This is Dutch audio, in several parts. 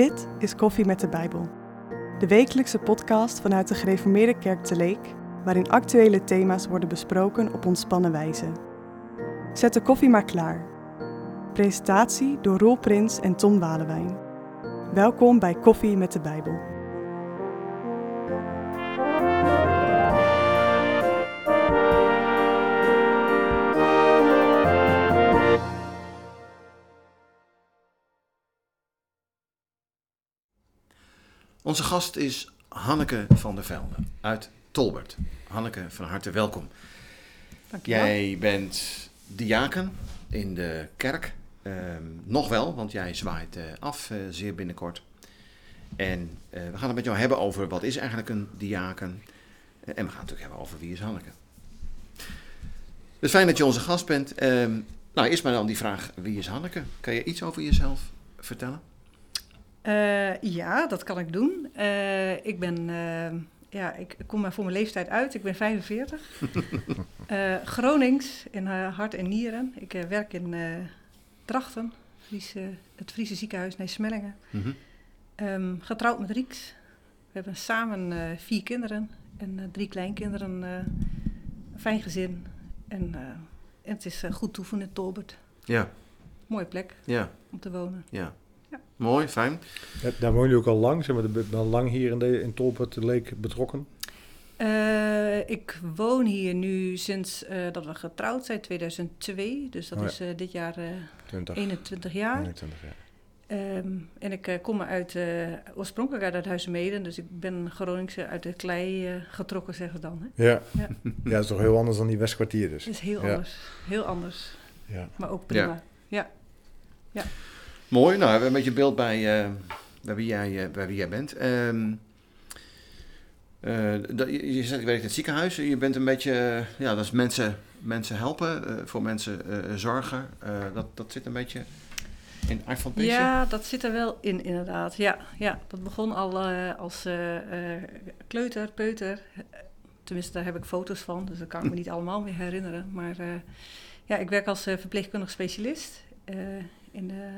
Dit is Koffie met de Bijbel. De wekelijkse podcast vanuit de Gereformeerde Kerk te Leek, waarin actuele thema's worden besproken op ontspannen wijze. Zet de koffie maar klaar. Presentatie door Roel Prins en Tom Walewijn. Welkom bij Koffie met de Bijbel. Onze gast is Hanneke van der Velde uit Tolbert. Hanneke, van harte welkom. Dankjewel. Jij bent diaken in de kerk. Ehm, nog wel, want jij zwaait eh, af eh, zeer binnenkort. En eh, we gaan het met jou hebben over wat is eigenlijk een diaken. En we gaan het natuurlijk hebben over wie is Hanneke. Dus fijn dat je onze gast bent. Ehm, nou, eerst maar dan die vraag, wie is Hanneke? Kan je iets over jezelf vertellen? Eh, ja, dat kan ik doen. Eh, ik ben, eh, ja, ik kom maar voor mijn leeftijd uit. Ik ben 45. Eh, Gronings in hart en nieren. Ik werk in Drachten, Friese, het Friese ziekenhuis Nijsmellingen. Mhm. Ehm, getrouwd met Rieks. We hebben samen vier kinderen en drie kleinkinderen. een fijn gezin. En, en het is goed toeven in Tolbert. Ja, Mooie plek ja, om te wonen. ja. Ja. Mooi, fijn. Ja, daar woon je ook al lang, zeg maar, je bent al lang hier in, de, in Tolbert Leek betrokken. Eh, ik woon hier nu sinds eh, dat we getrouwd zijn, 2002. Dus dat Oh ja. is eh, dit jaar eh, 20, 21 jaar. 21 jaar. Ehm, en ik kom uit, eh, oorspronkelijk uit het Huizenmeden. Dus ik ben Groningse uit de klei getrokken, zeggen ze dan. Hè? Ja. Ja. ja, dat is toch heel anders dan die Westkwartier dus. Het is heel Ja. anders. Heel anders. Ja. Maar ook prima. Ja. Mooi, nou we hebben een beetje beeld bij, eh, bij, wie, jij, eh, bij wie jij bent. Eh, dat- je, je werkt in het ziekenhuis. Je bent een beetje, ja, dat is mensen, mensen helpen, voor mensen zorgen. Dat, dat zit een beetje in aard van. Ja, dat zit er wel in, inderdaad. Ja, ja dat begon al als eh, kleuter, peuter. Tenminste, daar heb ik foto's van, dus dat kan ik me niet allemaal meer herinneren. Maar ja, ik werk als verpleegkundig specialist in de,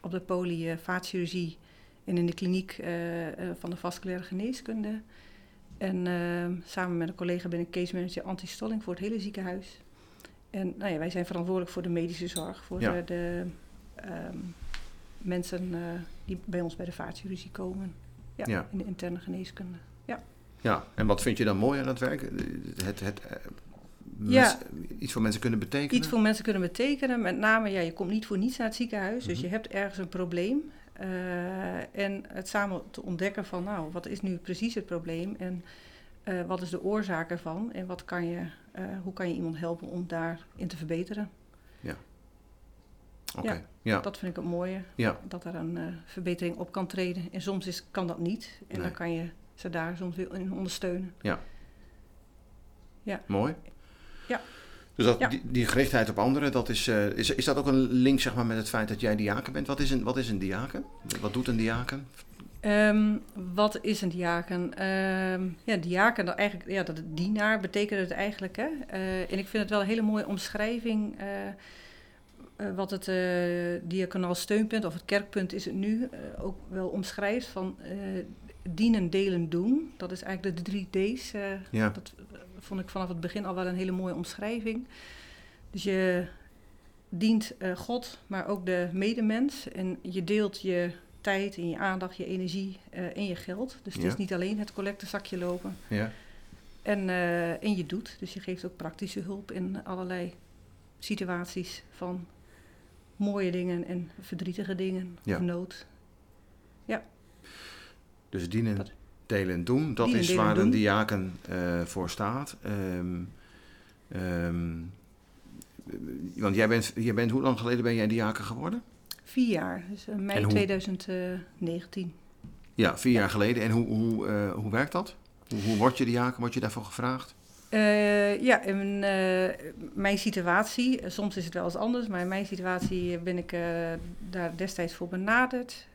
op de poli vaatchirurgie en in de kliniek eh, eh, van de vasculaire geneeskunde. En eh, samen met een collega ben ik case manager anti-stolling voor het hele ziekenhuis. En nou ja, wij zijn verantwoordelijk voor de medische zorg, voor Ja. de ehm, mensen eh, die bij ons bij de vaatchirurgie komen. Ja, Ja. in de interne geneeskunde. Ja, en wat vind je dan mooi aan dat werk? Het, het, Ja. iets voor mensen kunnen betekenen? Iets voor mensen kunnen betekenen. Met name, ja, je komt niet voor niets naar het ziekenhuis. Dus Mhm. je hebt ergens een probleem. Eh, en het samen te ontdekken van, nou, wat is nu precies het probleem? En eh, wat is de oorzaak ervan? En wat kan je, eh, hoe kan je iemand helpen om daarin te verbeteren? Oké, ja. ja. Dat vind ik het mooie. Ja. Dat er een verbetering op kan treden. En soms is, kan dat niet. En Nee. dan kan je ze daar soms weer in ondersteunen. Mooi. Ja. Dus dat, Ja. die, die gerichtheid op anderen, dat is, eh, is, is dat ook een link zeg maar, met het feit dat jij diaken bent? Wat is een, wat is een diaken? Wat doet een diaken? Ehm, wat is een diaken? Ehm ja, diaken, dat eigenlijk, ja, dat dienaar betekent het eigenlijk. Hè? Eh, en ik vind het wel een hele mooie omschrijving. eh, wat het diaconaal steunpunt, of het kerkpunt is het nu, ook wel omschrijft van dienen, delen, doen. Dat is eigenlijk de drie D's. Ja. Dat vond ik vanaf het begin al wel een hele mooie omschrijving. Dus je dient eh, God, maar ook de medemens. En je deelt je tijd en je aandacht, je energie eh, en je geld. Dus het Ja. is niet alleen het collectezakje lopen. Ja. En, en je doet. Dus je geeft ook praktische hulp in allerlei situaties van mooie dingen en verdrietige dingen Ja. of nood. Dus dienen, Dat- delen en doen, dat Dienen, is waar een diaken eh, voor staat. Ehm, ehm, want jij bent, jij bent, hoe lang geleden ben jij diaken geworden? Vier jaar, dus eh, mei En hoe- 2019. Ja, vier jaar geleden. En hoe, hoe, eh, hoe werkt dat? Hoe, hoe word je diaken? Word je daarvoor gevraagd? Eh, ja, in eh, mijn situatie, eh, soms is het wel eens anders, maar in mijn situatie ben ik eh, daar destijds voor benaderd.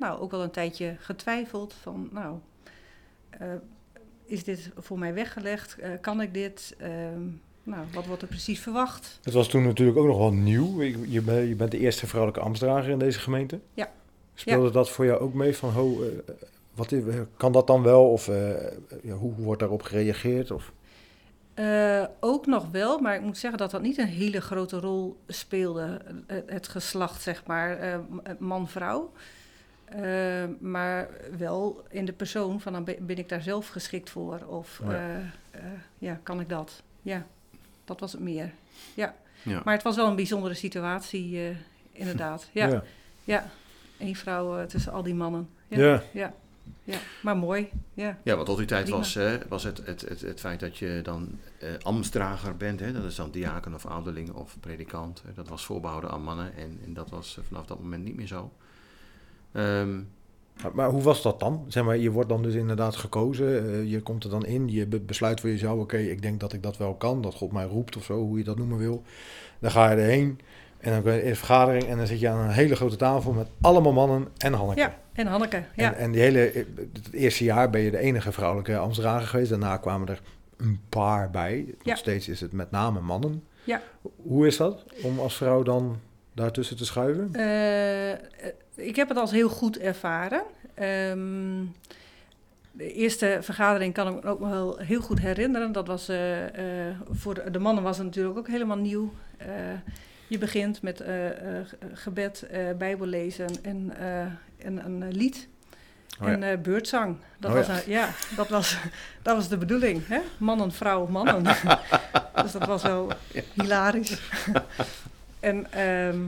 Nou, ook wel een tijdje getwijfeld van, nou, eh, is dit voor mij weggelegd? Eh, kan ik dit? Ehm, nou, wat wordt er precies verwacht? Het was toen natuurlijk ook nog wel nieuw. Je, je bent- je bent de eerste vrouwelijke ambtsdrager in deze gemeente. Ja. Speelde dat voor jou ook mee van, ho, eh, wat, is- kan dat dan wel? Of ja, hoe wordt daarop gereageerd? Of, ook nog wel, maar ik moet zeggen dat dat niet een hele grote rol speelde. Het, geslacht, zeg maar, man-vrouw. Eh, maar wel in de persoon van dan ben ben ik daar zelf geschikt voor. Of Ja. ja, ja kan ik dat? Ja, dat was het meer. Ja. Ja. Maar het was wel een bijzondere situatie, eh, inderdaad. Ja, ja. ja. één vrouw eh, tussen al die mannen. Ja, Ja. ja. ja. maar mooi. Ja. Ja, want tot die tijd was, eh, was het, het, het, het feit dat je dan eh ambtsdrager bent. Hè, dat is dan diaken of ouderling of predikant. eh, dat was voorbehouden aan mannen en, en dat was eh, vanaf dat moment niet meer zo. Ehm, Maar, maar hoe was dat dan? Zeg maar, je wordt dan dus inderdaad gekozen, eh, je komt er dan in, je be- besluit voor jezelf, oké, ik denk dat ik dat wel kan, dat God mij roept of zo, hoe je dat noemen wil. Dan ga je erheen en dan ben je in een vergadering en dan zit je aan een hele grote tafel met allemaal mannen en Hanneke. ja, en Hanneke. Ja. En, en die hele, eh, het eerste jaar ben je de enige vrouwelijke ambtsdrager geweest, daarna kwamen er een paar bij. Nog Ja. steeds is het met name mannen. Ja. Hoe is dat om als vrouw dan daartussen te schuiven? Eh, eh, ik heb het als heel goed ervaren. Ehm, de eerste vergadering kan ik me ook nog wel heel goed herinneren. Dat was eh, eh, voor de, mannen was het natuurlijk ook helemaal nieuw. Eh, je begint met gebed, bijbellezen en, en een lied. Oh ja. en beurtzang. Dat, Oh was, ja. een- ja, dat, was, dat was de bedoeling. Hè? Mannen, vrouw, mannen. dus dat was wel hilarisch. en ehm,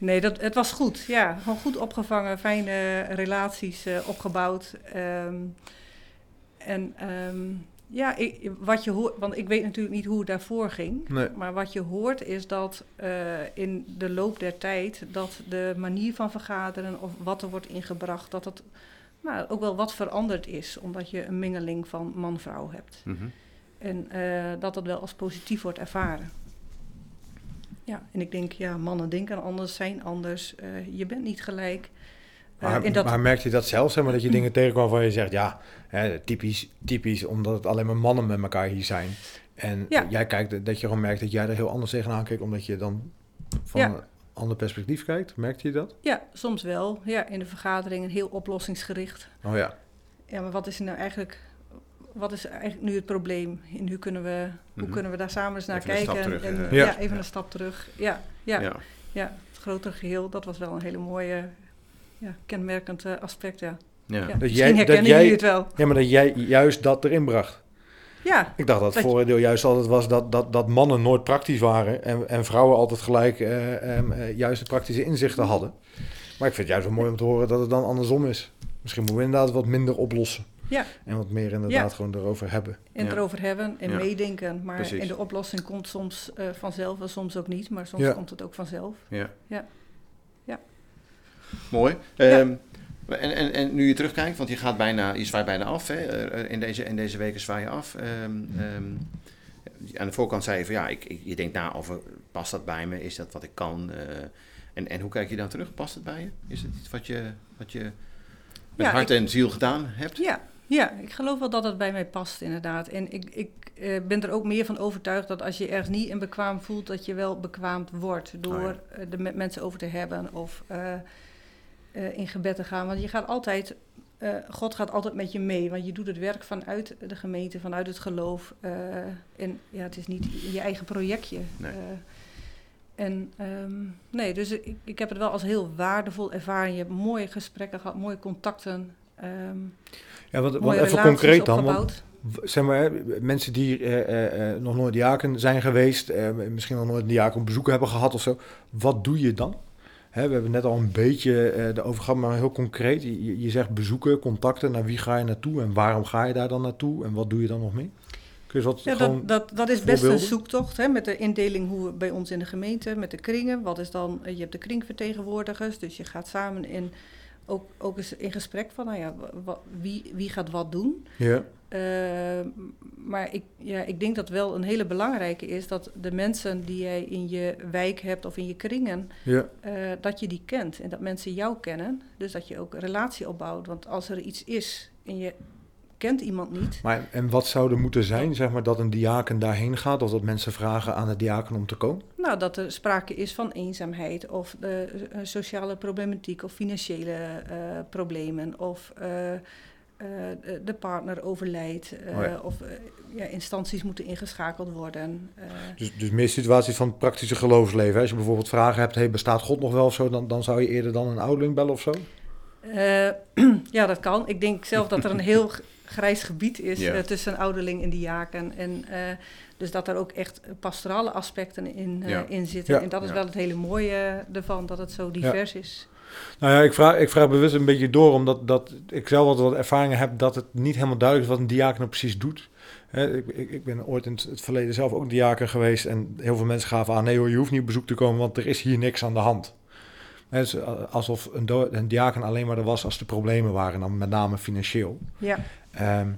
nee, dat, het was goed. Ja, gewoon goed opgevangen, fijne relaties eh, opgebouwd. Ehm, en ehm, ja, ik, wat je hoort, want ik weet natuurlijk niet hoe het daarvoor ging. Nee. Maar wat je hoort is dat eh, in de loop der tijd dat de manier van vergaderen of wat er wordt ingebracht, dat het nou, ook wel wat veranderd is, omdat je een mengeling van man-vrouw hebt. mhm. En eh, dat dat wel als positief wordt ervaren. Ja, en ik denk, ja, mannen denken anders, zijn anders. eh, je bent niet gelijk. Eh, Maar, en dat, maar merkte je dat zelf, zeg maar, dat je dingen tegenkwam waarvan je zegt, ja, hè, typisch, typisch, omdat het alleen maar mannen met elkaar hier zijn. En Ja. jij kijkt, dat je gewoon merkt dat jij er heel anders tegenaan kijkt, omdat je dan van Ja. een ander perspectief kijkt. Merkte je dat? ja, soms wel. Ja, in de vergaderingen heel oplossingsgericht. Oh ja. Ja, maar wat is er nou eigenlijk, wat is eigenlijk nu het probleem? En hoe kunnen we, hoe Mhm. kunnen we daar samen eens naar Even een stap kijken? terug, en, eh, ja. Ja. even Ja. een stap terug. Ja, ja, ja. ja. het grotere geheel, dat was wel een hele mooie, ja, kenmerkend eh, aspect, ja. Ja. ja. Dat Misschien jij- dat het wel. Ja, maar dat jij juist dat erin bracht. Ja, Ik dacht dat het je- voordeel juist altijd was dat, dat, dat mannen nooit praktisch waren en, en vrouwen altijd gelijk eh, em, eh, juist de praktische inzichten hadden. Maar ik vind het juist wel mooi om te horen dat het dan andersom is. Misschien moeten we inderdaad wat minder oplossen. Ja. En wat meer inderdaad Ja. gewoon erover hebben. en Ja. erover hebben en Ja. meedenken. Maar Precies. en de oplossing komt soms eh, vanzelf en soms ook niet. Maar soms Ja. komt het ook vanzelf. Ja. Ja. Ja. Mooi. Ehm, en, en, en nu je terugkijkt, want je gaat bijna, je zwaait bijna af. Hè? eh, In, deze, in deze weken zwaai je af. Ehm, ehm, aan de voorkant zei je van ja, ik, ik- je denkt na over, past dat bij me? Is dat wat ik kan? Eh, en, en hoe kijk je dan terug? Past het bij je? Is het iets wat je, wat je met Ja, hart en ziel gedaan hebt? Ja, ja, ik geloof wel dat het bij mij past, inderdaad. En ik, ik eh, ben er ook meer van overtuigd dat als je ergens niet in bekwaam voelt, dat je wel bekwaamd wordt door Oh ja. eh, er met mensen over te hebben of eh, in gebed te gaan. Want je gaat altijd, God gaat altijd met je mee, want je doet het werk vanuit de gemeente, vanuit het geloof. en ja, het is niet je eigen projectje. Nee. En ehm, nee, dus ik, ik heb het wel als heel waardevol ervaren. Je hebt mooie gesprekken gehad, mooie contacten. Ehm Ja, want, want mooie even concreet dan. Want, zeg maar, mensen die eh, eh, nog nooit diaken zijn geweest, misschien nog nooit een diaken op bezoek hebben gehad of zo. Wat doe je dan? Hè, we hebben net al een beetje eh erover gehad, maar heel concreet. Je, zegt bezoeken, contacten. Naar wie ga je naartoe en waarom ga je daar dan naartoe? En wat doe je dan nog meer? Kun je wat Ja, dat, dat, dat is best een zoektocht hè, met de indeling hoe bij ons in de gemeente, met de kringen. Wat is dan, je hebt de kringvertegenwoordigers, dus je gaat samen in, ook, ook eens in gesprek van, nou ja, wie, wie gaat wat doen. Ja, Eh, maar ik, ja, ik denk dat wel een hele belangrijke is dat de mensen die jij in je wijk hebt of in je kringen, ja, eh, dat je die kent en dat mensen jou kennen. Dus dat je ook relatie opbouwt. Want als er iets is en je kent iemand niet. Maar, en wat zou er moeten zijn, zeg maar, dat een diaken daarheen gaat? Of dat mensen vragen aan de diaken om te komen? Nou, dat er sprake is van eenzaamheid of de, eh, sociale problematiek of financiële eh, problemen of eh, de- partner overlijdt Oh ja. of ja, instanties moeten ingeschakeld worden. Dus, dus meer situaties van het praktische geloofsleven. hè? Als je bijvoorbeeld vragen hebt, hey, bestaat God nog wel of zo? Dan, dan zou je eerder dan een ouderling bellen of zo? Ja, dat kan. Ik denk zelf dat er een heel grijs gebied is Ja. eh, tussen ouderling en diaken. En eh, dus dat er ook echt pastorale aspecten in, eh, Ja. in zitten. Ja. En dat is Ja. wel het hele mooie ervan, dat het zo divers is. Nou ja, ik vraag, ik vraag bewust een beetje door, omdat dat, ik zelf altijd wat ervaringen heb dat het niet helemaal duidelijk is wat een diaken nou precies doet. Hè, ik, ik, ben ooit in het, verleden zelf ook diaken geweest en heel veel mensen gaven aan, nee hoor, je hoeft niet op bezoek te komen, want er is hier niks aan de hand. Is a- alsof een, do- een diaken alleen maar er was als er problemen waren, dan met name financieel. Ja, Ehm,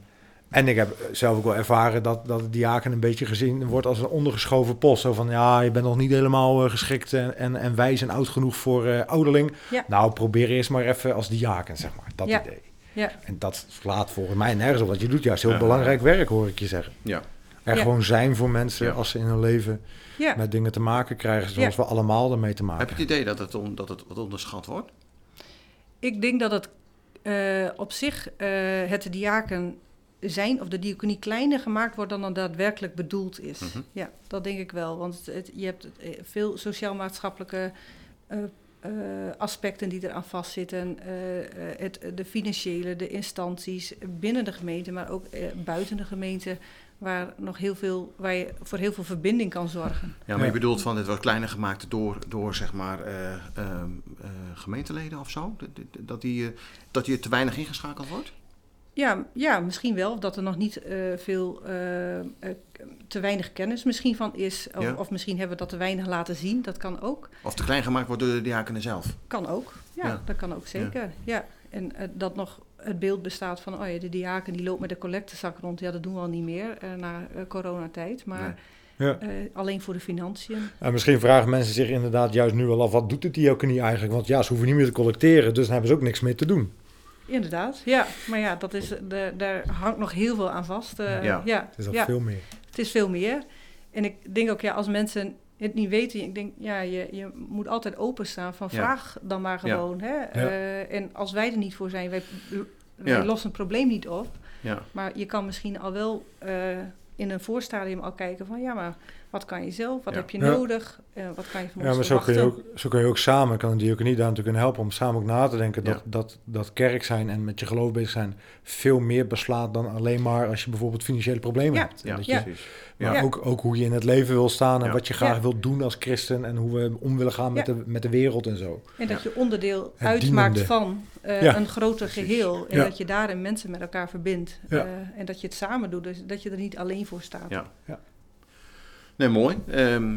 en ik heb zelf ook wel ervaren dat, dat de diaken een beetje gezien wordt als een ondergeschoven post. Zo van, ja, je bent nog niet helemaal eh, geschikt en, en, en wijs en oud genoeg voor eh, ouderling. Ja. Nou, probeer eerst maar even als diaken, zeg maar. Dat Ja. idee. ja, En dat slaat volgens mij nergens op, want je doet juist heel belangrijk werk, hoor ik je zeggen. Ja. Er Ja. gewoon zijn voor mensen Ja. als ze in hun leven ja. met dingen te maken krijgen, zoals Ja. we allemaal ermee te maken Heb je het idee dat het, on- dat het wat onderschat wordt? Ik denk dat het eh, op zich eh, het diaken zijn of de diaconie kleiner gemaakt wordt dan het daadwerkelijk bedoeld is. Mhm. Ja, dat denk ik wel. Want het, je hebt eh, veel sociaal-maatschappelijke aspecten die eraan vastzitten. het, de financiële, de instanties binnen de gemeente, maar ook buiten de gemeente. Waar, nog heel veel, waar je voor heel veel verbinding kan zorgen. Ja, maar Ja. je bedoelt van het wordt kleiner gemaakt door, door zeg maar eh, ehm, eh, gemeenteleden of zo? Dat- dat- Dat die, eh, dat die te weinig ingeschakeld wordt? Ja, ja, misschien wel. Dat er nog niet eh, veel, te weinig kennis misschien van is. Of, Ja. of misschien hebben we dat te weinig laten zien. Dat kan ook. Of te klein gemaakt wordt door de diakenen zelf? Kan ook. Ja, Ja. dat kan ook zeker. Ja. En dat nog het beeld bestaat van, oh ja, de diaken die loopt met de collectezak rond. Ja, dat doen we al niet meer eh, na eh, coronatijd. Maar Ja. eh, alleen voor de financiën. En misschien vragen mensen zich inderdaad juist nu wel af, wat doet de diaconie eigenlijk? Want ja, ze hoeven niet meer te collecteren, dus hebben ze ook niks meer te doen. Inderdaad, ja. Maar ja, dat is, de, daar hangt nog heel veel aan vast. Ja. ja. Het is al ja. veel meer. Het is veel meer. En ik denk ook, ja, als mensen het niet weten, ik denk, ja, je, je moet altijd openstaan van vraag dan maar gewoon. Hè? Eh, en als wij er niet voor zijn, wij, lossen het probleem niet op. Ja. Maar je kan misschien al wel eh, in een voorstadium al kijken van, ja, maar wat kan je zelf? Wat Ja. heb je Ja. nodig? Eh, wat kan je van Ja, ons maar zo kun, je ook, zo kun je ook samen, kan een diaconie daar natuurlijk in helpen om samen ook na te denken dat, Ja. dat, dat kerk zijn en met je geloof bezig zijn veel meer beslaat dan alleen maar als je bijvoorbeeld financiële problemen Ja. hebt. En Ja, dat je, Ja. precies. Maar Ja. ook, ook hoe je in het leven wil staan en Ja. wat je graag Ja. wilt doen als christen en hoe we om willen gaan met, Ja. de, met de wereld en zo. En dat je onderdeel Het uitmaakt dienende. van eh, Ja. een groter Precies. geheel. En Ja. dat je daarin mensen met elkaar verbindt. Ja. Eh, en dat je het samen doet. Dus dat je er niet alleen voor staat. Ja. Nee, mooi. Ehm,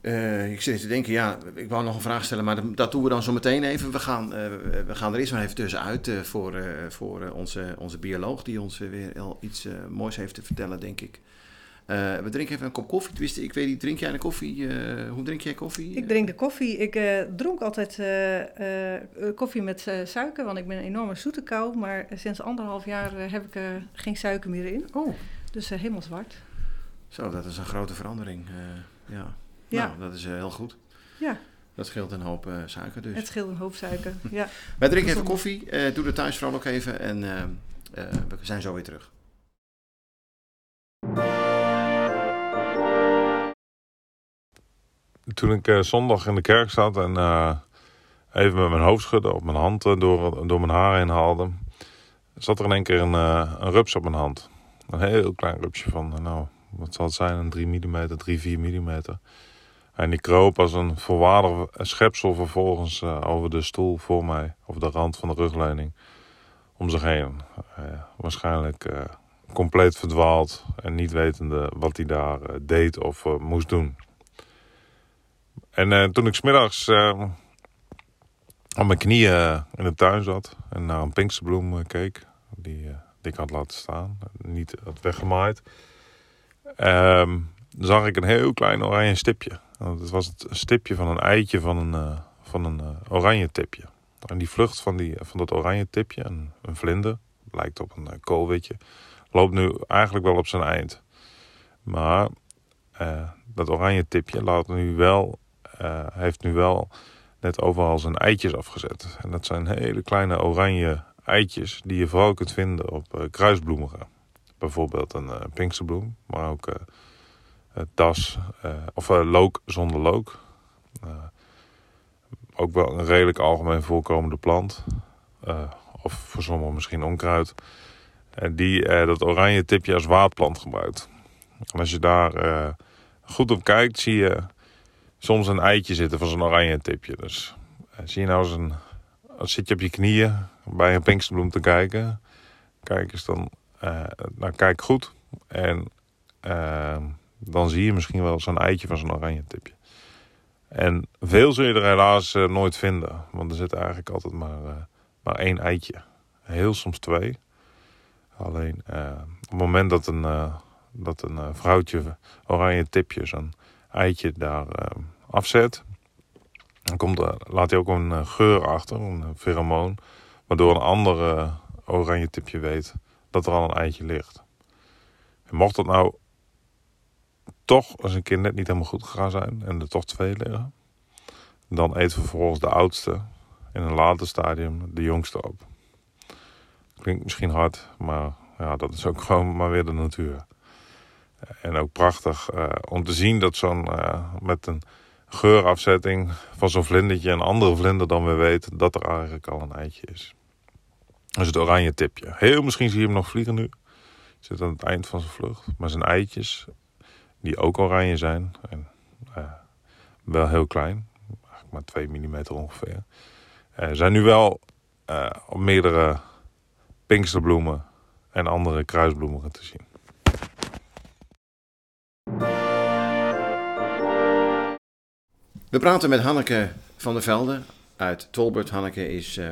eh, ik zit te denken, ja, ik wou nog een vraag stellen, maar dat, doen we dan zo meteen even. We gaan, eh, we gaan er eerst maar even tussenuit eh, voor, voor onze, onze bioloog, die ons weer al iets moois heeft te vertellen, denk ik. We drinken even een kop koffie. Tenminste, ik weet niet, drink jij een koffie? Hoe drink jij koffie? Ik drink de koffie. Ik dronk altijd koffie met suiker, want ik ben een enorme zoete kou. Maar sinds anderhalf jaar heb ik er geen suiker meer in. Oh, Dus helemaal zwart. Zo, dat is een grote verandering. eh, ja. Ja. Nou, dat is eh, heel goed. Ja, Dat scheelt een hoop eh, suiker dus. het scheelt een hoop suiker. Ja. Wij drinken even koffie. eh, doe er thuis vooral ook even. En eh, eh, we zijn zo weer terug. Toen ik zondag in de kerk zat en eh, even met mijn hoofd schudde, op mijn hand door, door mijn haar heen haalde, zat er in één keer een, eh, een rups op mijn hand. Een heel klein rupsje van, nou, wat zal het zijn, een 3 mm, 3, 4 mm. En die kroop als een volwaardig schepsel vervolgens eh, over de stoel voor mij, over de rand van de rugleuning, om zich heen. Eh, waarschijnlijk eh, compleet verdwaald en niet wetende wat hij daar deed of moest doen. En toen ik smiddags op mijn knieën in de tuin zat en naar een pinksterbloem keek, die, die ik had laten staan, niet had weggemaaid, ehm, zag ik een heel klein oranje stipje. Het was het stipje van een eitje van een, eh, van een eh, oranje tipje. En die vlucht van, die, van dat oranje tipje, een, een vlinder, lijkt op een koolwitje. Loopt nu eigenlijk wel op zijn eind. Maar dat oranje tipje laat nu wel, heeft nu wel net overal zijn eitjes afgezet. En dat zijn hele kleine oranje eitjes die je vooral kunt vinden op kruisbloemen. Bijvoorbeeld een uh, maar ook uh, das of look zonder look. ook wel een redelijk algemeen voorkomende plant. of voor sommigen misschien onkruid. die dat oranje tipje als waardplant gebruikt. En als je daar goed op kijkt, zie je soms een eitje zitten van zo'n oranje tipje. Dus zie je nou eens een als zit je op je knieën bij een pinksterbloem te kijken, kijk eens dan, uh, nou kijk goed. En uh, dan zie je misschien wel zo'n eitje van zo'n oranje tipje. En veel zul je er helaas uh, nooit vinden, want er zit eigenlijk altijd maar, maar één eitje. Heel soms twee. Alleen op het moment dat een, dat een vrouwtje oranje tipje zo'n eitje daar afzet, dan komt, laat hij ook een eh, geur achter, een pheromoon. Waardoor een andere oranje tipje weet dat er al een eitje ligt. En mocht dat nou toch als een keer net niet helemaal goed gegaan zijn en er toch twee liggen, dan eten we vervolgens de oudste in een later stadium de jongste op. Klinkt misschien hard, maar ja, dat is ook gewoon maar weer de natuur. En ook prachtig uh, om te zien dat zo'n uh, met een geurafzetting van zo'n vlindertje een andere vlinder dan we weten dat er eigenlijk al een eitje is. Dat is het oranje tipje. Heel misschien zie je hem nog vliegen nu. Zit aan het eind van zijn vlucht. Maar zijn eitjes, die ook oranje zijn, en, uh, wel heel klein, eigenlijk maar 2 mm ongeveer, uh, zijn nu wel uh, op meerdere pinksterbloemen en andere kruisbloemen te zien. We praten met Hanneke van der Velde uit Tolbert. Hanneke is uh,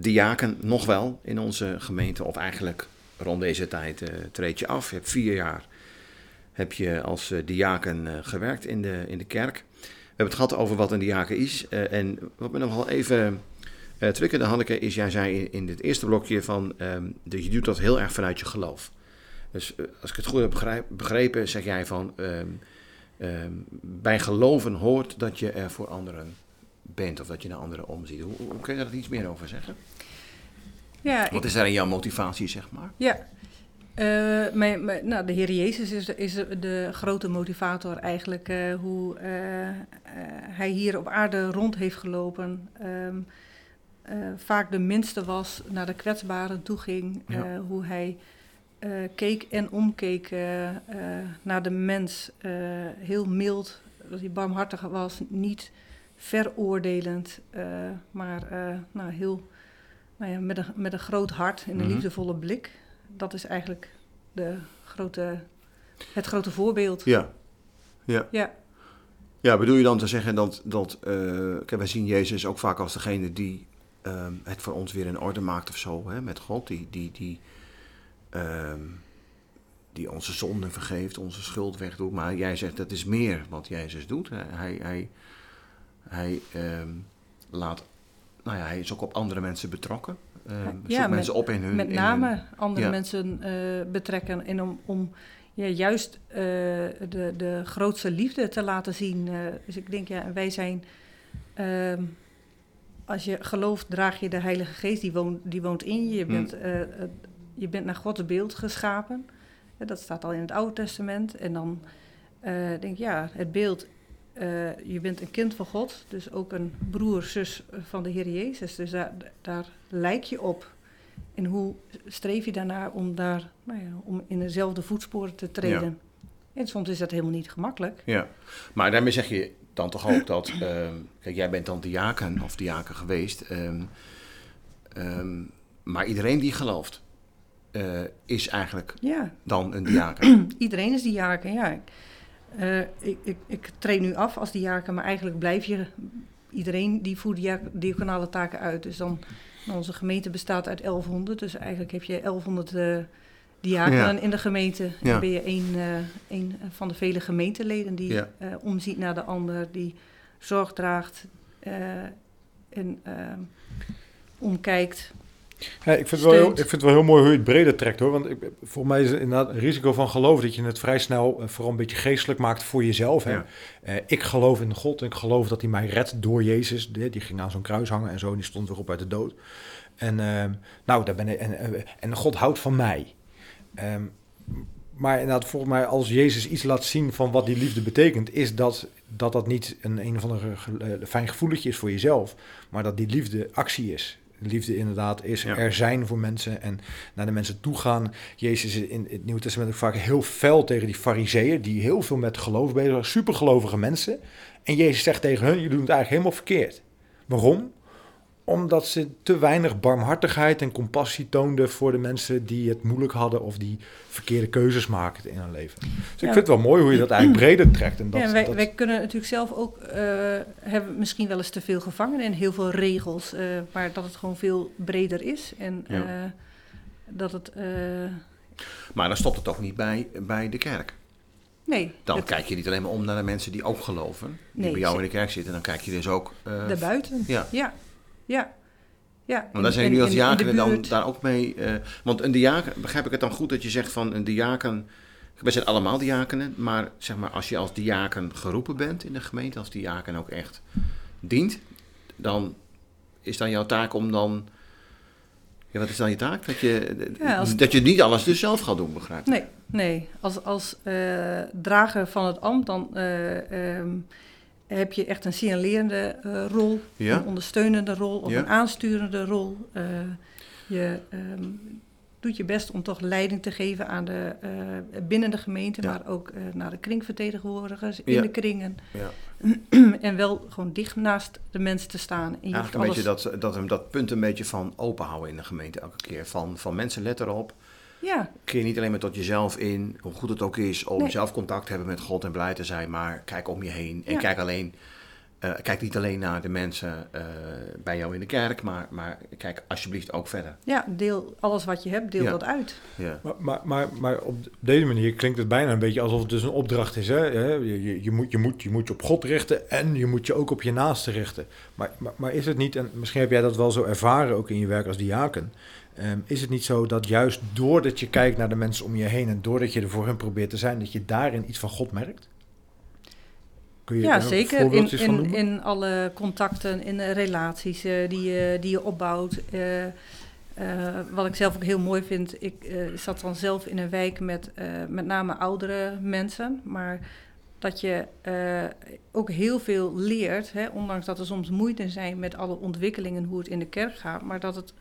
diaken nog wel in onze gemeente, of eigenlijk rond deze tijd uh, treed je af. Je hebt vier jaar heb je als uh, diaken gewerkt in de, in de kerk. We hebben het gehad over wat een diaken is. en wat me nog wel even uh, Hanneke, is jij zei in, het eerste blokje van um, dat je doet dat heel erg vanuit je geloof. Dus als ik het goed heb begrepen, zeg jij van um, Ehm, bij geloven hoort dat je er voor anderen bent of dat je naar anderen omziet. Hoe, hoe kun je daar iets meer over zeggen? Ja, Wat is daar in jouw motivatie, zeg maar? Ja, uh, mijn, mijn, nou, de Heer Jezus is, is de grote motivator eigenlijk. Uh, hoe uh, hij hier op aarde rond heeft gelopen. Um, vaak de minste was, naar de kwetsbaren toe ging. Ja. hoe hij keek en omkeek naar de mens. heel mild, dat hij barmhartig was, niet veroordelend, maar nou, heel, nou ja, met, een, met een groot hart en een mm -hmm. liefdevolle blik. Dat is eigenlijk de grote, het grote voorbeeld. Ja. Ja. ja. Ja, bedoel je dan te zeggen dat, dat kijk, wij zien Jezus ook vaak als degene die ehm, het voor ons weer in orde maakt of zo, hè, met God, die, die, die, Um, die onze zonden vergeeft, onze schuld wegdoet. Maar jij zegt dat is meer wat Jezus doet. Hij, hij, hij um, laat, nou ja, hij is ook op andere mensen betrokken. Um, ja, met, mensen op in hun. Met name andere ja. mensen uh, betrekken. En om, om ja, juist uh, de, de grootste liefde te laten zien. Uh, dus ik denk, ja, wij zijn. als je gelooft, draag je de Heilige Geest, die woont, die woont in je. Je hmm. bent je bent naar Gods beeld geschapen. dat staat al in het Oude Testament. En dan denk ik, ja, het beeld, uh, je bent een kind van God, dus ook een broer, zus van de Heer Jezus. Dus daar, daar lijk je op. En hoe streef je daarnaar om, daar, nou ja, om in dezelfde voetsporen te treden? Ja. En soms is dat helemaal niet gemakkelijk. Ja, maar daarmee zeg je dan toch ook dat, uh, kijk, jij bent dan diaken of diaken geweest, um, um, maar iedereen die gelooft, uh, is eigenlijk ja. dan een diaken. Iedereen is diaken, ja. Uh, ik, ik, ik treed nu af als diaken, maar eigenlijk blijf je... Iedereen die voert diaconale taken uit. Dus dan, onze gemeente bestaat uit 1100. Dus eigenlijk heb je 1100 uh, diakenen ja. in de gemeente. Ja. Dan ben je een, uh, een van de vele gemeenteleden die ja. omziet naar de ander. Die zorg draagt en omkijkt Ja, ik, vind het wel heel, ik vind het wel heel mooi hoe je het breder trekt hoor. Want ik, voor mij is het inderdaad een risico van geloof dat je het vrij snel eh, vooral een beetje geestelijk maakt voor jezelf. Hè? Ja. Eh, ik geloof in God en ik geloof dat hij mij redt door Jezus. Die, die ging aan zo'n kruis hangen en zo en die stond weer op uit de dood. En, ehm, nou, daar ben ik, en, en- en God houdt van mij. Ehm, maar inderdaad, volgens mij, als Jezus iets laat zien van wat die liefde betekent, is dat dat, dat niet een, een of ander eh, fijn gevoeletje is voor jezelf, maar dat die liefde actie is. Liefde inderdaad is Ja. er zijn voor mensen en naar de mensen toe gaan. Jezus is in het Nieuwe Testament ook vaak heel fel tegen die fariseeën, die heel veel met geloof bezig waren, supergelovige mensen. En Jezus zegt tegen hun, jullie doen het eigenlijk helemaal verkeerd. Waarom? Omdat ze te weinig barmhartigheid en compassie toonden voor de mensen die het moeilijk hadden of die verkeerde keuzes maakten in hun leven. Dus ik vind het wel mooi hoe je dat eigenlijk breder trekt. En dat, ja, en wij, dat- wij kunnen natuurlijk zelf ook, eh, hebben misschien wel eens te veel gevangen in heel veel regels, eh, maar dat het gewoon veel breder is. En Ja. eh, dat het, eh, Maar dan stopt het ook niet bij, bij de kerk. nee, Dan het- kijk je niet alleen maar om naar de mensen die ook geloven. Die Nee, bij jou in de kerk zitten. Dan kijk je dus ook... eh, daarbuiten. Ja. Ja, ja. ja. Want daar zijn jullie als diakenen dan daar ook mee... eh, want een diaken, begrijp ik het dan goed dat je zegt van een diaken... Wij zijn allemaal diakenen, maar zeg maar als je als diaken geroepen bent in de gemeente, als diaken ook echt dient, dan is dan jouw taak om dan... Ja, wat is dan je taak? Dat je, Ja, als- dat je niet alles dus zelf gaat doen, begrijp ik? Nee, nee. Als, als eh, drager van het ambt, dan eh, ehm, heb je echt een signalerende eh, rol, Ja? een ondersteunende rol of Ja. een aansturende rol. Eh, je ehm, doet je best om toch leiding te geven aan de, eh, binnen de gemeente, Ja. maar ook naar de kringvertegenwoordigers, in de kringen. Ja. en wel gewoon dicht naast de mensen te staan. En je Eigenlijk een beetje dat, dat, dat punt een beetje van open houden in de gemeente elke keer. Van, van mensen, let erop. Ja, Keer niet alleen maar tot jezelf in, hoe goed het ook is om Nee. zelf contact te hebben met God en blij te zijn, maar kijk om je heen. En Ja. kijk, alleen, eh, kijk niet alleen naar de mensen eh, bij jou in de kerk, maar, maar kijk alsjeblieft ook verder. ja, deel alles wat je hebt, deel Ja. dat uit. Ja. Maar, maar, maar, maar op deze manier klinkt het bijna een beetje alsof het dus een opdracht is. Hè? Je, je, je, moet, je, moet, je moet je op God richten en je moet je ook op je naaste richten. Maar, maar, maar is het niet, en misschien heb jij dat wel zo ervaren ook in je werk als diaken, ehm, is het niet zo dat juist doordat je kijkt naar de mensen om je heen en doordat je er voor hen probeert te zijn, dat je daarin iets van God merkt? Kun je Ja, zeker. In, in, alle contacten, in de relaties eh, die, je, die je opbouwt. Eh, eh, wat ik zelf ook heel mooi vind, ik zat dan zelf in een wijk met met name oudere mensen. Maar dat je ook heel veel leert, hè, ondanks dat er soms moeite zijn met alle ontwikkelingen, hoe het in de kerk gaat. Maar dat, het,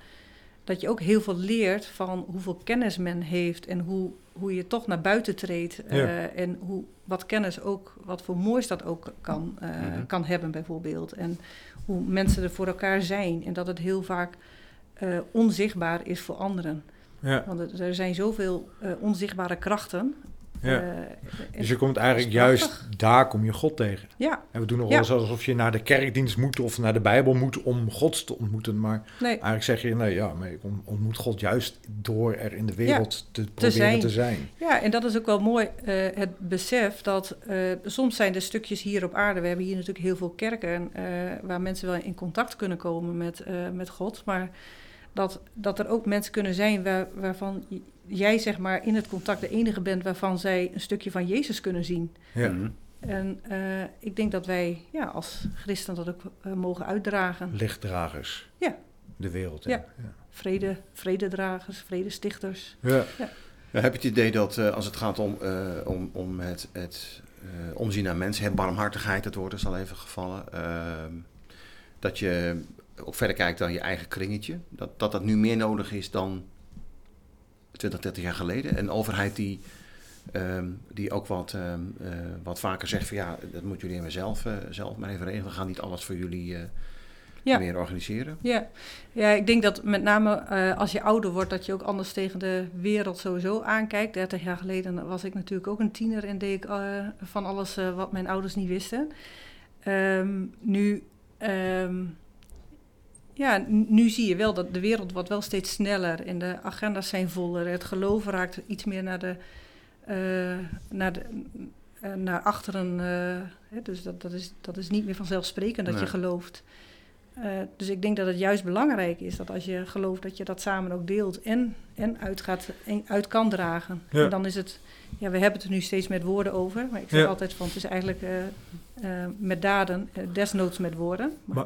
dat je ook heel veel leert van hoeveel kennis men heeft en hoe, hoe je toch naar buiten treedt. eh, en hoe, wat kennis ook, wat voor moois dat ook kan, eh, Mhm. kan hebben bijvoorbeeld. En hoe mensen er voor elkaar zijn en dat het heel vaak eh, onzichtbaar is voor anderen. Ja, Want er- zijn zoveel onzichtbare krachten. Ja. eh, dus je komt eigenlijk juist daar kom je God tegen. ja, En we doen nog Ja. wel eens alsof je naar de kerkdienst moet of naar de Bijbel moet om God te ontmoeten. Maar nee, eigenlijk zeg je, nee, ja, maar ik on- ontmoet God juist door er in de wereld te proberen zijn. te zijn. Ja, en dat is ook wel mooi, eh, het besef dat eh, soms zijn er stukjes hier op aarde. We hebben hier natuurlijk heel veel kerken waar mensen wel in contact kunnen komen met, met God. Maar dat, dat er ook mensen kunnen zijn waar, waarvan jij zeg maar in het contact de enige bent waarvan zij een stukje van Jezus kunnen zien. Ja. Mhm. En eh, ik denk dat wij ja, als christen dat ook eh, mogen uitdragen. Lichtdragers. Ja. De wereld. Ja. Ja. Vrede, vrededragers, vredestichters. Ja. Ja, heb je het idee dat eh, als het gaat om, eh, om, om het, het eh, omzien naar mensen, barmhartigheid, het woord is al even gevallen, ehm, dat je ook verder kijkt dan je eigen kringetje, dat, dat dat nu meer nodig is dan 20, 30 jaar geleden. Een overheid die, ehm, die ook wat, ehm, eh, wat vaker zegt van ja, dat moeten jullie maar zelf, eh, zelf maar even regelen, we gaan niet alles voor jullie eh, Ja. meer organiseren. Ja. ja, ik denk dat met name als je ouder wordt, dat je ook anders tegen de wereld sowieso aankijkt. 30 jaar geleden was ik natuurlijk ook een tiener en deed ik van alles wat mijn ouders niet wisten. Ehm, nu, ja, nu zie je wel dat de wereld wordt wel steeds sneller en de agenda's zijn voller. Het geloof raakt iets meer naar de, eh, naar de eh, naar achteren. eh, hè, dus dat, dat, is, dat is niet meer vanzelfsprekend dat Nee. je gelooft. dus ik denk dat het juist belangrijk is dat als je gelooft dat je dat samen ook deelt en, en, uit, gaat, en uit kan dragen. Ja. En dan is het, ja, we hebben het er nu steeds met woorden over, maar ik zeg Ja. altijd van het is eigenlijk met daden, desnoods met woorden. Maar,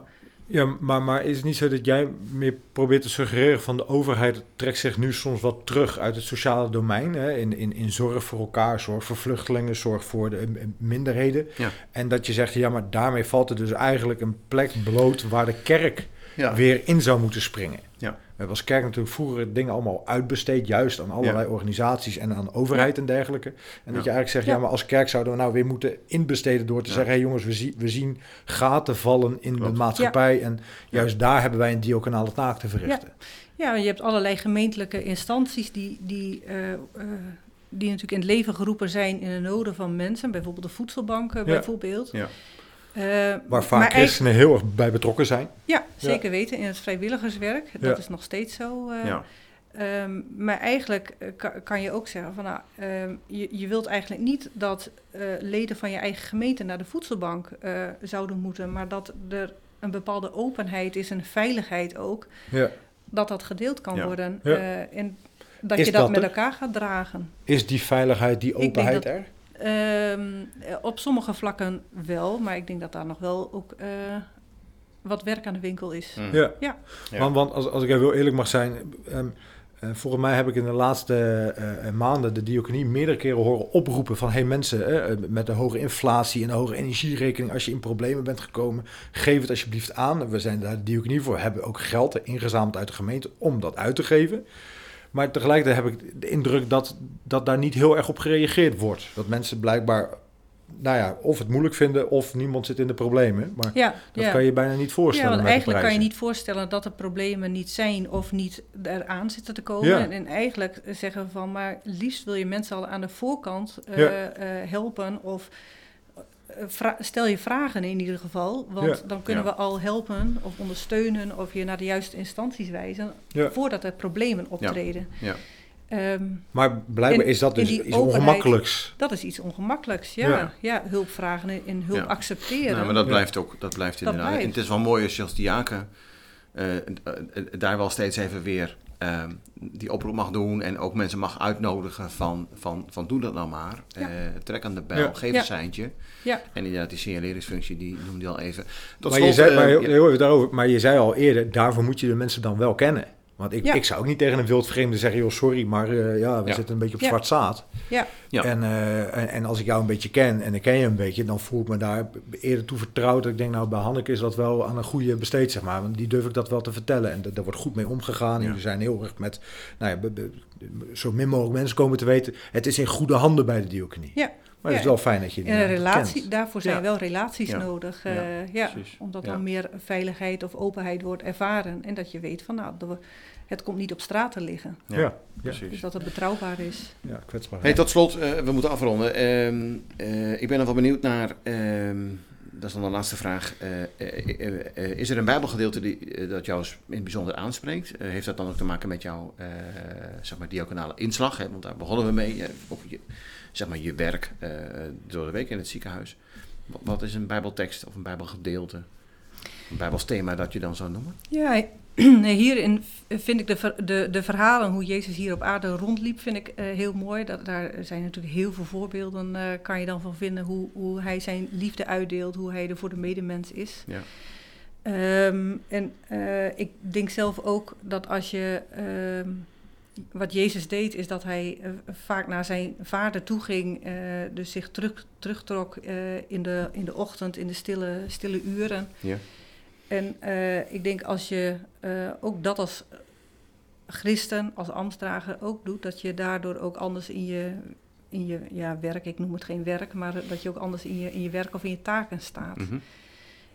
ja, maar, maar is het niet zo dat jij meer probeert te suggereren van de overheid trekt zich nu soms wat terug uit het sociale domein? Hè? In, in, in zorg voor elkaar, zorg voor vluchtelingen, zorg voor de minderheden. Ja. En dat je zegt, ja, maar daarmee valt er dus eigenlijk een plek bloot waar de kerk Ja. weer in zou moeten springen. Ja. We hebben als kerk natuurlijk vroeger dingen allemaal uitbesteed, juist aan allerlei organisaties en aan overheid en dergelijke. En dat je eigenlijk zegt, ja. Ja. maar als kerk zouden we nou weer moeten inbesteden door te Ja. zeggen, hé jongens, we, zien we zien gaten vallen in Klopt. de maatschappij en juist daar hebben wij een diaconale taak te verrichten. Ja, je hebt allerlei gemeentelijke instanties die, die, eh, eh, die natuurlijk in het leven geroepen zijn in de noden van mensen. Bijvoorbeeld de voedselbanken, bijvoorbeeld. Ja. Eh, Waar maar vaak christenen heel erg bij betrokken zijn. Ja, zeker weten. In het vrijwilligerswerk. Dat Ja. is nog steeds zo. eh, Ja. ehm, maar eigenlijk eh, ka- kan je ook zeggen van nou, ehm, je, je wilt eigenlijk niet dat eh, leden van je eigen gemeente naar de voedselbank eh, zouden moeten, maar dat er een bepaalde openheid is en veiligheid ook, Ja. dat dat gedeeld kan Ja. worden. Ja. eh, en dat Is je dat, dat met er? elkaar gaat dragen. Is die veiligheid, die openheid dat- er? Ehm, eh, op sommige vlakken wel, maar ik denk dat daar nog wel ook eh, wat werk aan de winkel is. Hm. Ja. Ja. Want, want als, als ik even heel eerlijk mag zijn, ehm, eh, volgens mij heb ik in de laatste maanden de diaconie meerdere keren horen oproepen van hey mensen, met de hoge inflatie en de hoge energierekening, als je in problemen bent gekomen, geef het alsjeblieft aan. We zijn daar de diaconie voor, hebben ook geld ingezameld uit de gemeente om dat uit te geven. Maar tegelijkertijd heb ik de indruk dat, dat daar niet heel erg op gereageerd wordt. Dat mensen blijkbaar, nou ja, of het moeilijk vinden of niemand zit in de problemen. Maar Ja, dat ja. kan je bijna niet Ja, voorstellen. want de eigenlijk kan je niet voorstellen dat er problemen niet zijn of niet eraan zitten te komen. Ja. En, en eigenlijk zeggen van, maar liefst wil je mensen al aan de voorkant eh, Ja. eh, helpen of stel je vragen in ieder geval. Want Ja. dan kunnen Ja. we al helpen of ondersteunen of je naar de juiste instanties wijzen Ja. voordat er problemen optreden. Ja. Ehm, Maar blijkbaar In- is dat dus iets openheid- ongemakkelijks. dat is iets ongemakkelijks, ja. Ja. ja. hulp vragen en- hulp Ja. accepteren. Nou, maar dat Ja. blijft ook, dat blijft Dat inderdaad. blijft. En het is wel mooi als je als diaken eh, eh, eh, daar wel steeds even weer eh, die oproep mag doen en ook mensen mag uitnodigen van, van, van doe dat nou maar. Ja. Eh, trek aan de bel, Ja. geef Ja. een seintje. Ja. En inderdaad, die signaleringsfunctie, die noemde je al even. Tot maar, je zei, eh, maar, heel, ja, heel even daarover, maar je zei al eerder, daarvoor moet je de mensen dan wel kennen. Want ik, Ja. ik zou ook niet tegen een wildvreemde zeggen, joh, sorry, maar eh, ja, we Ja. zitten een beetje op Ja. zwart zaad. Ja. Ja. En, eh, en, en als ik jou een beetje ken en ik ken je een beetje, dan voel ik me daar eerder toe vertrouwd. Dat ik denk, nou, bij Hanneke is dat wel aan een goede besteed, zeg maar. Want die durf ik dat wel te vertellen. En da- daar wordt goed mee omgegaan. En jullie zijn heel erg met, nou ja, be- be- zo min mogelijk mensen komen te weten. Het is in goede handen bij de diaconie. Ja. Maar het is wel fijn dat je die En een relatie, kent. daarvoor zijn Ja. wel relaties Ja. nodig. Ja, eh, ja, precies. omdat Ja. dan meer veiligheid of openheid wordt ervaren. En dat je weet van, nou, de- het komt niet op straat te liggen. Ja, Ja, precies. Dus dat het betrouwbaar is. Ja, kwetsbaar. Hey, tot slot, eh, we moeten afronden. Ehm, eh, ik ben nog wel benieuwd naar, ehm, dat is dan de laatste vraag. Eh, is er een bijbelgedeelte die, dat jou in het bijzonder aanspreekt? Heeft dat dan ook te maken met jouw eh, zeg maar diaconale inslag? Hè? Want daar begonnen we mee. ook je, zeg maar je werk eh, door de week in het ziekenhuis. Wat, wat is een bijbeltekst of een bijbelgedeelte? Een bijbelsthema dat je dan zou noemen? Ja, hierin vind ik de, ver- de, de verhalen hoe Jezus hier op aarde rondliep, vind ik eh, heel mooi. Dat, daar zijn natuurlijk heel veel voorbeelden, eh, kan je dan van vinden, hoe, hoe hij zijn liefde uitdeelt, hoe hij er voor de medemens is. Ja. Ehm, en eh, ik denk zelf ook dat als je. ehm, wat Jezus deed, is dat hij vaak naar zijn vader toe ging, dus zich terug, terugtrok in, de, in de ochtend, in de stille, stille uren. Ja. En eh, ik denk als je eh, ook dat als christen, als ambtsdrager ook doet, dat je daardoor ook anders in je, in je ja, werk, ik noem het geen werk, maar dat je ook anders in je, in je werk of in je taken staat. Mhm.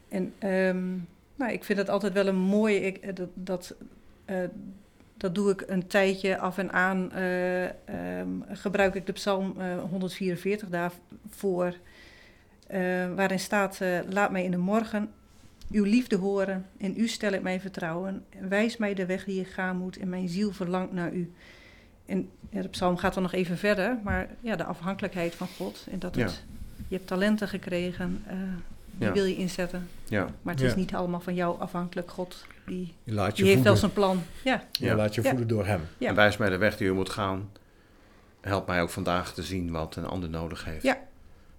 En ehm, nou, ik vind het altijd wel een mooie, ik, eh, dat, dat, dat doe ik een tijdje af en aan, eh, ehm, gebruik ik de psalm eh, 144 daarvoor, waarin staat, laat mij in de morgen uw liefde horen, in u stel ik mijn vertrouwen, wijs mij de weg die ik gaan moet en mijn ziel verlangt naar u. En ja, de psalm gaat dan nog even verder, maar ja, de afhankelijkheid van God en dat Ja. het, je hebt talenten gekregen, eh, die Ja. wil je inzetten. Ja, Maar het is niet allemaal van jou afhankelijk. God, die, Je laat je die heeft wel zijn plan. Ja, Je laat je Ja. voeden door hem. Ja. en wijs mij de weg die u moet gaan. Help mij ook vandaag te zien wat een ander nodig heeft. Ja.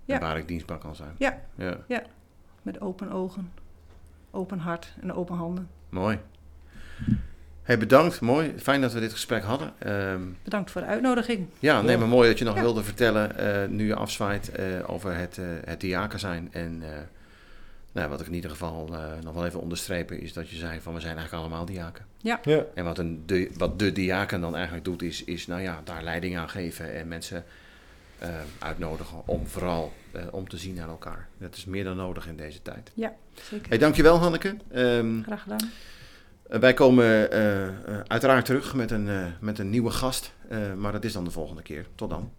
En waar ik dienstbaar kan zijn. Ja. ja. met open ogen, open hart en open handen. Mooi. Hey, bedankt. Mooi. Fijn dat we dit gesprek hadden. Ehm, Bedankt voor de uitnodiging. ja, nee, Ja. maar mooi dat je nog Ja. wilde vertellen, eh, nu je afzwaait, eh, over het, eh het diaken zijn. En eh, nou, wat ik in ieder geval eh, nog wel even onderstrepen is dat je zei van we zijn eigenlijk allemaal diaken. Ja. En wat, een de, wat de diaken dan eigenlijk doet is, is nou ja, daar leiding aan geven en mensen eh, uitnodigen om vooral eh, om te zien naar elkaar. Dat is meer dan nodig in deze tijd. Zeker. Hey, dankjewel Hanneke. Ehm, Graag gedaan. Uh, wij komen uiteraard terug met een, met een nieuwe gast, maar dat is dan de volgende keer. Tot dan.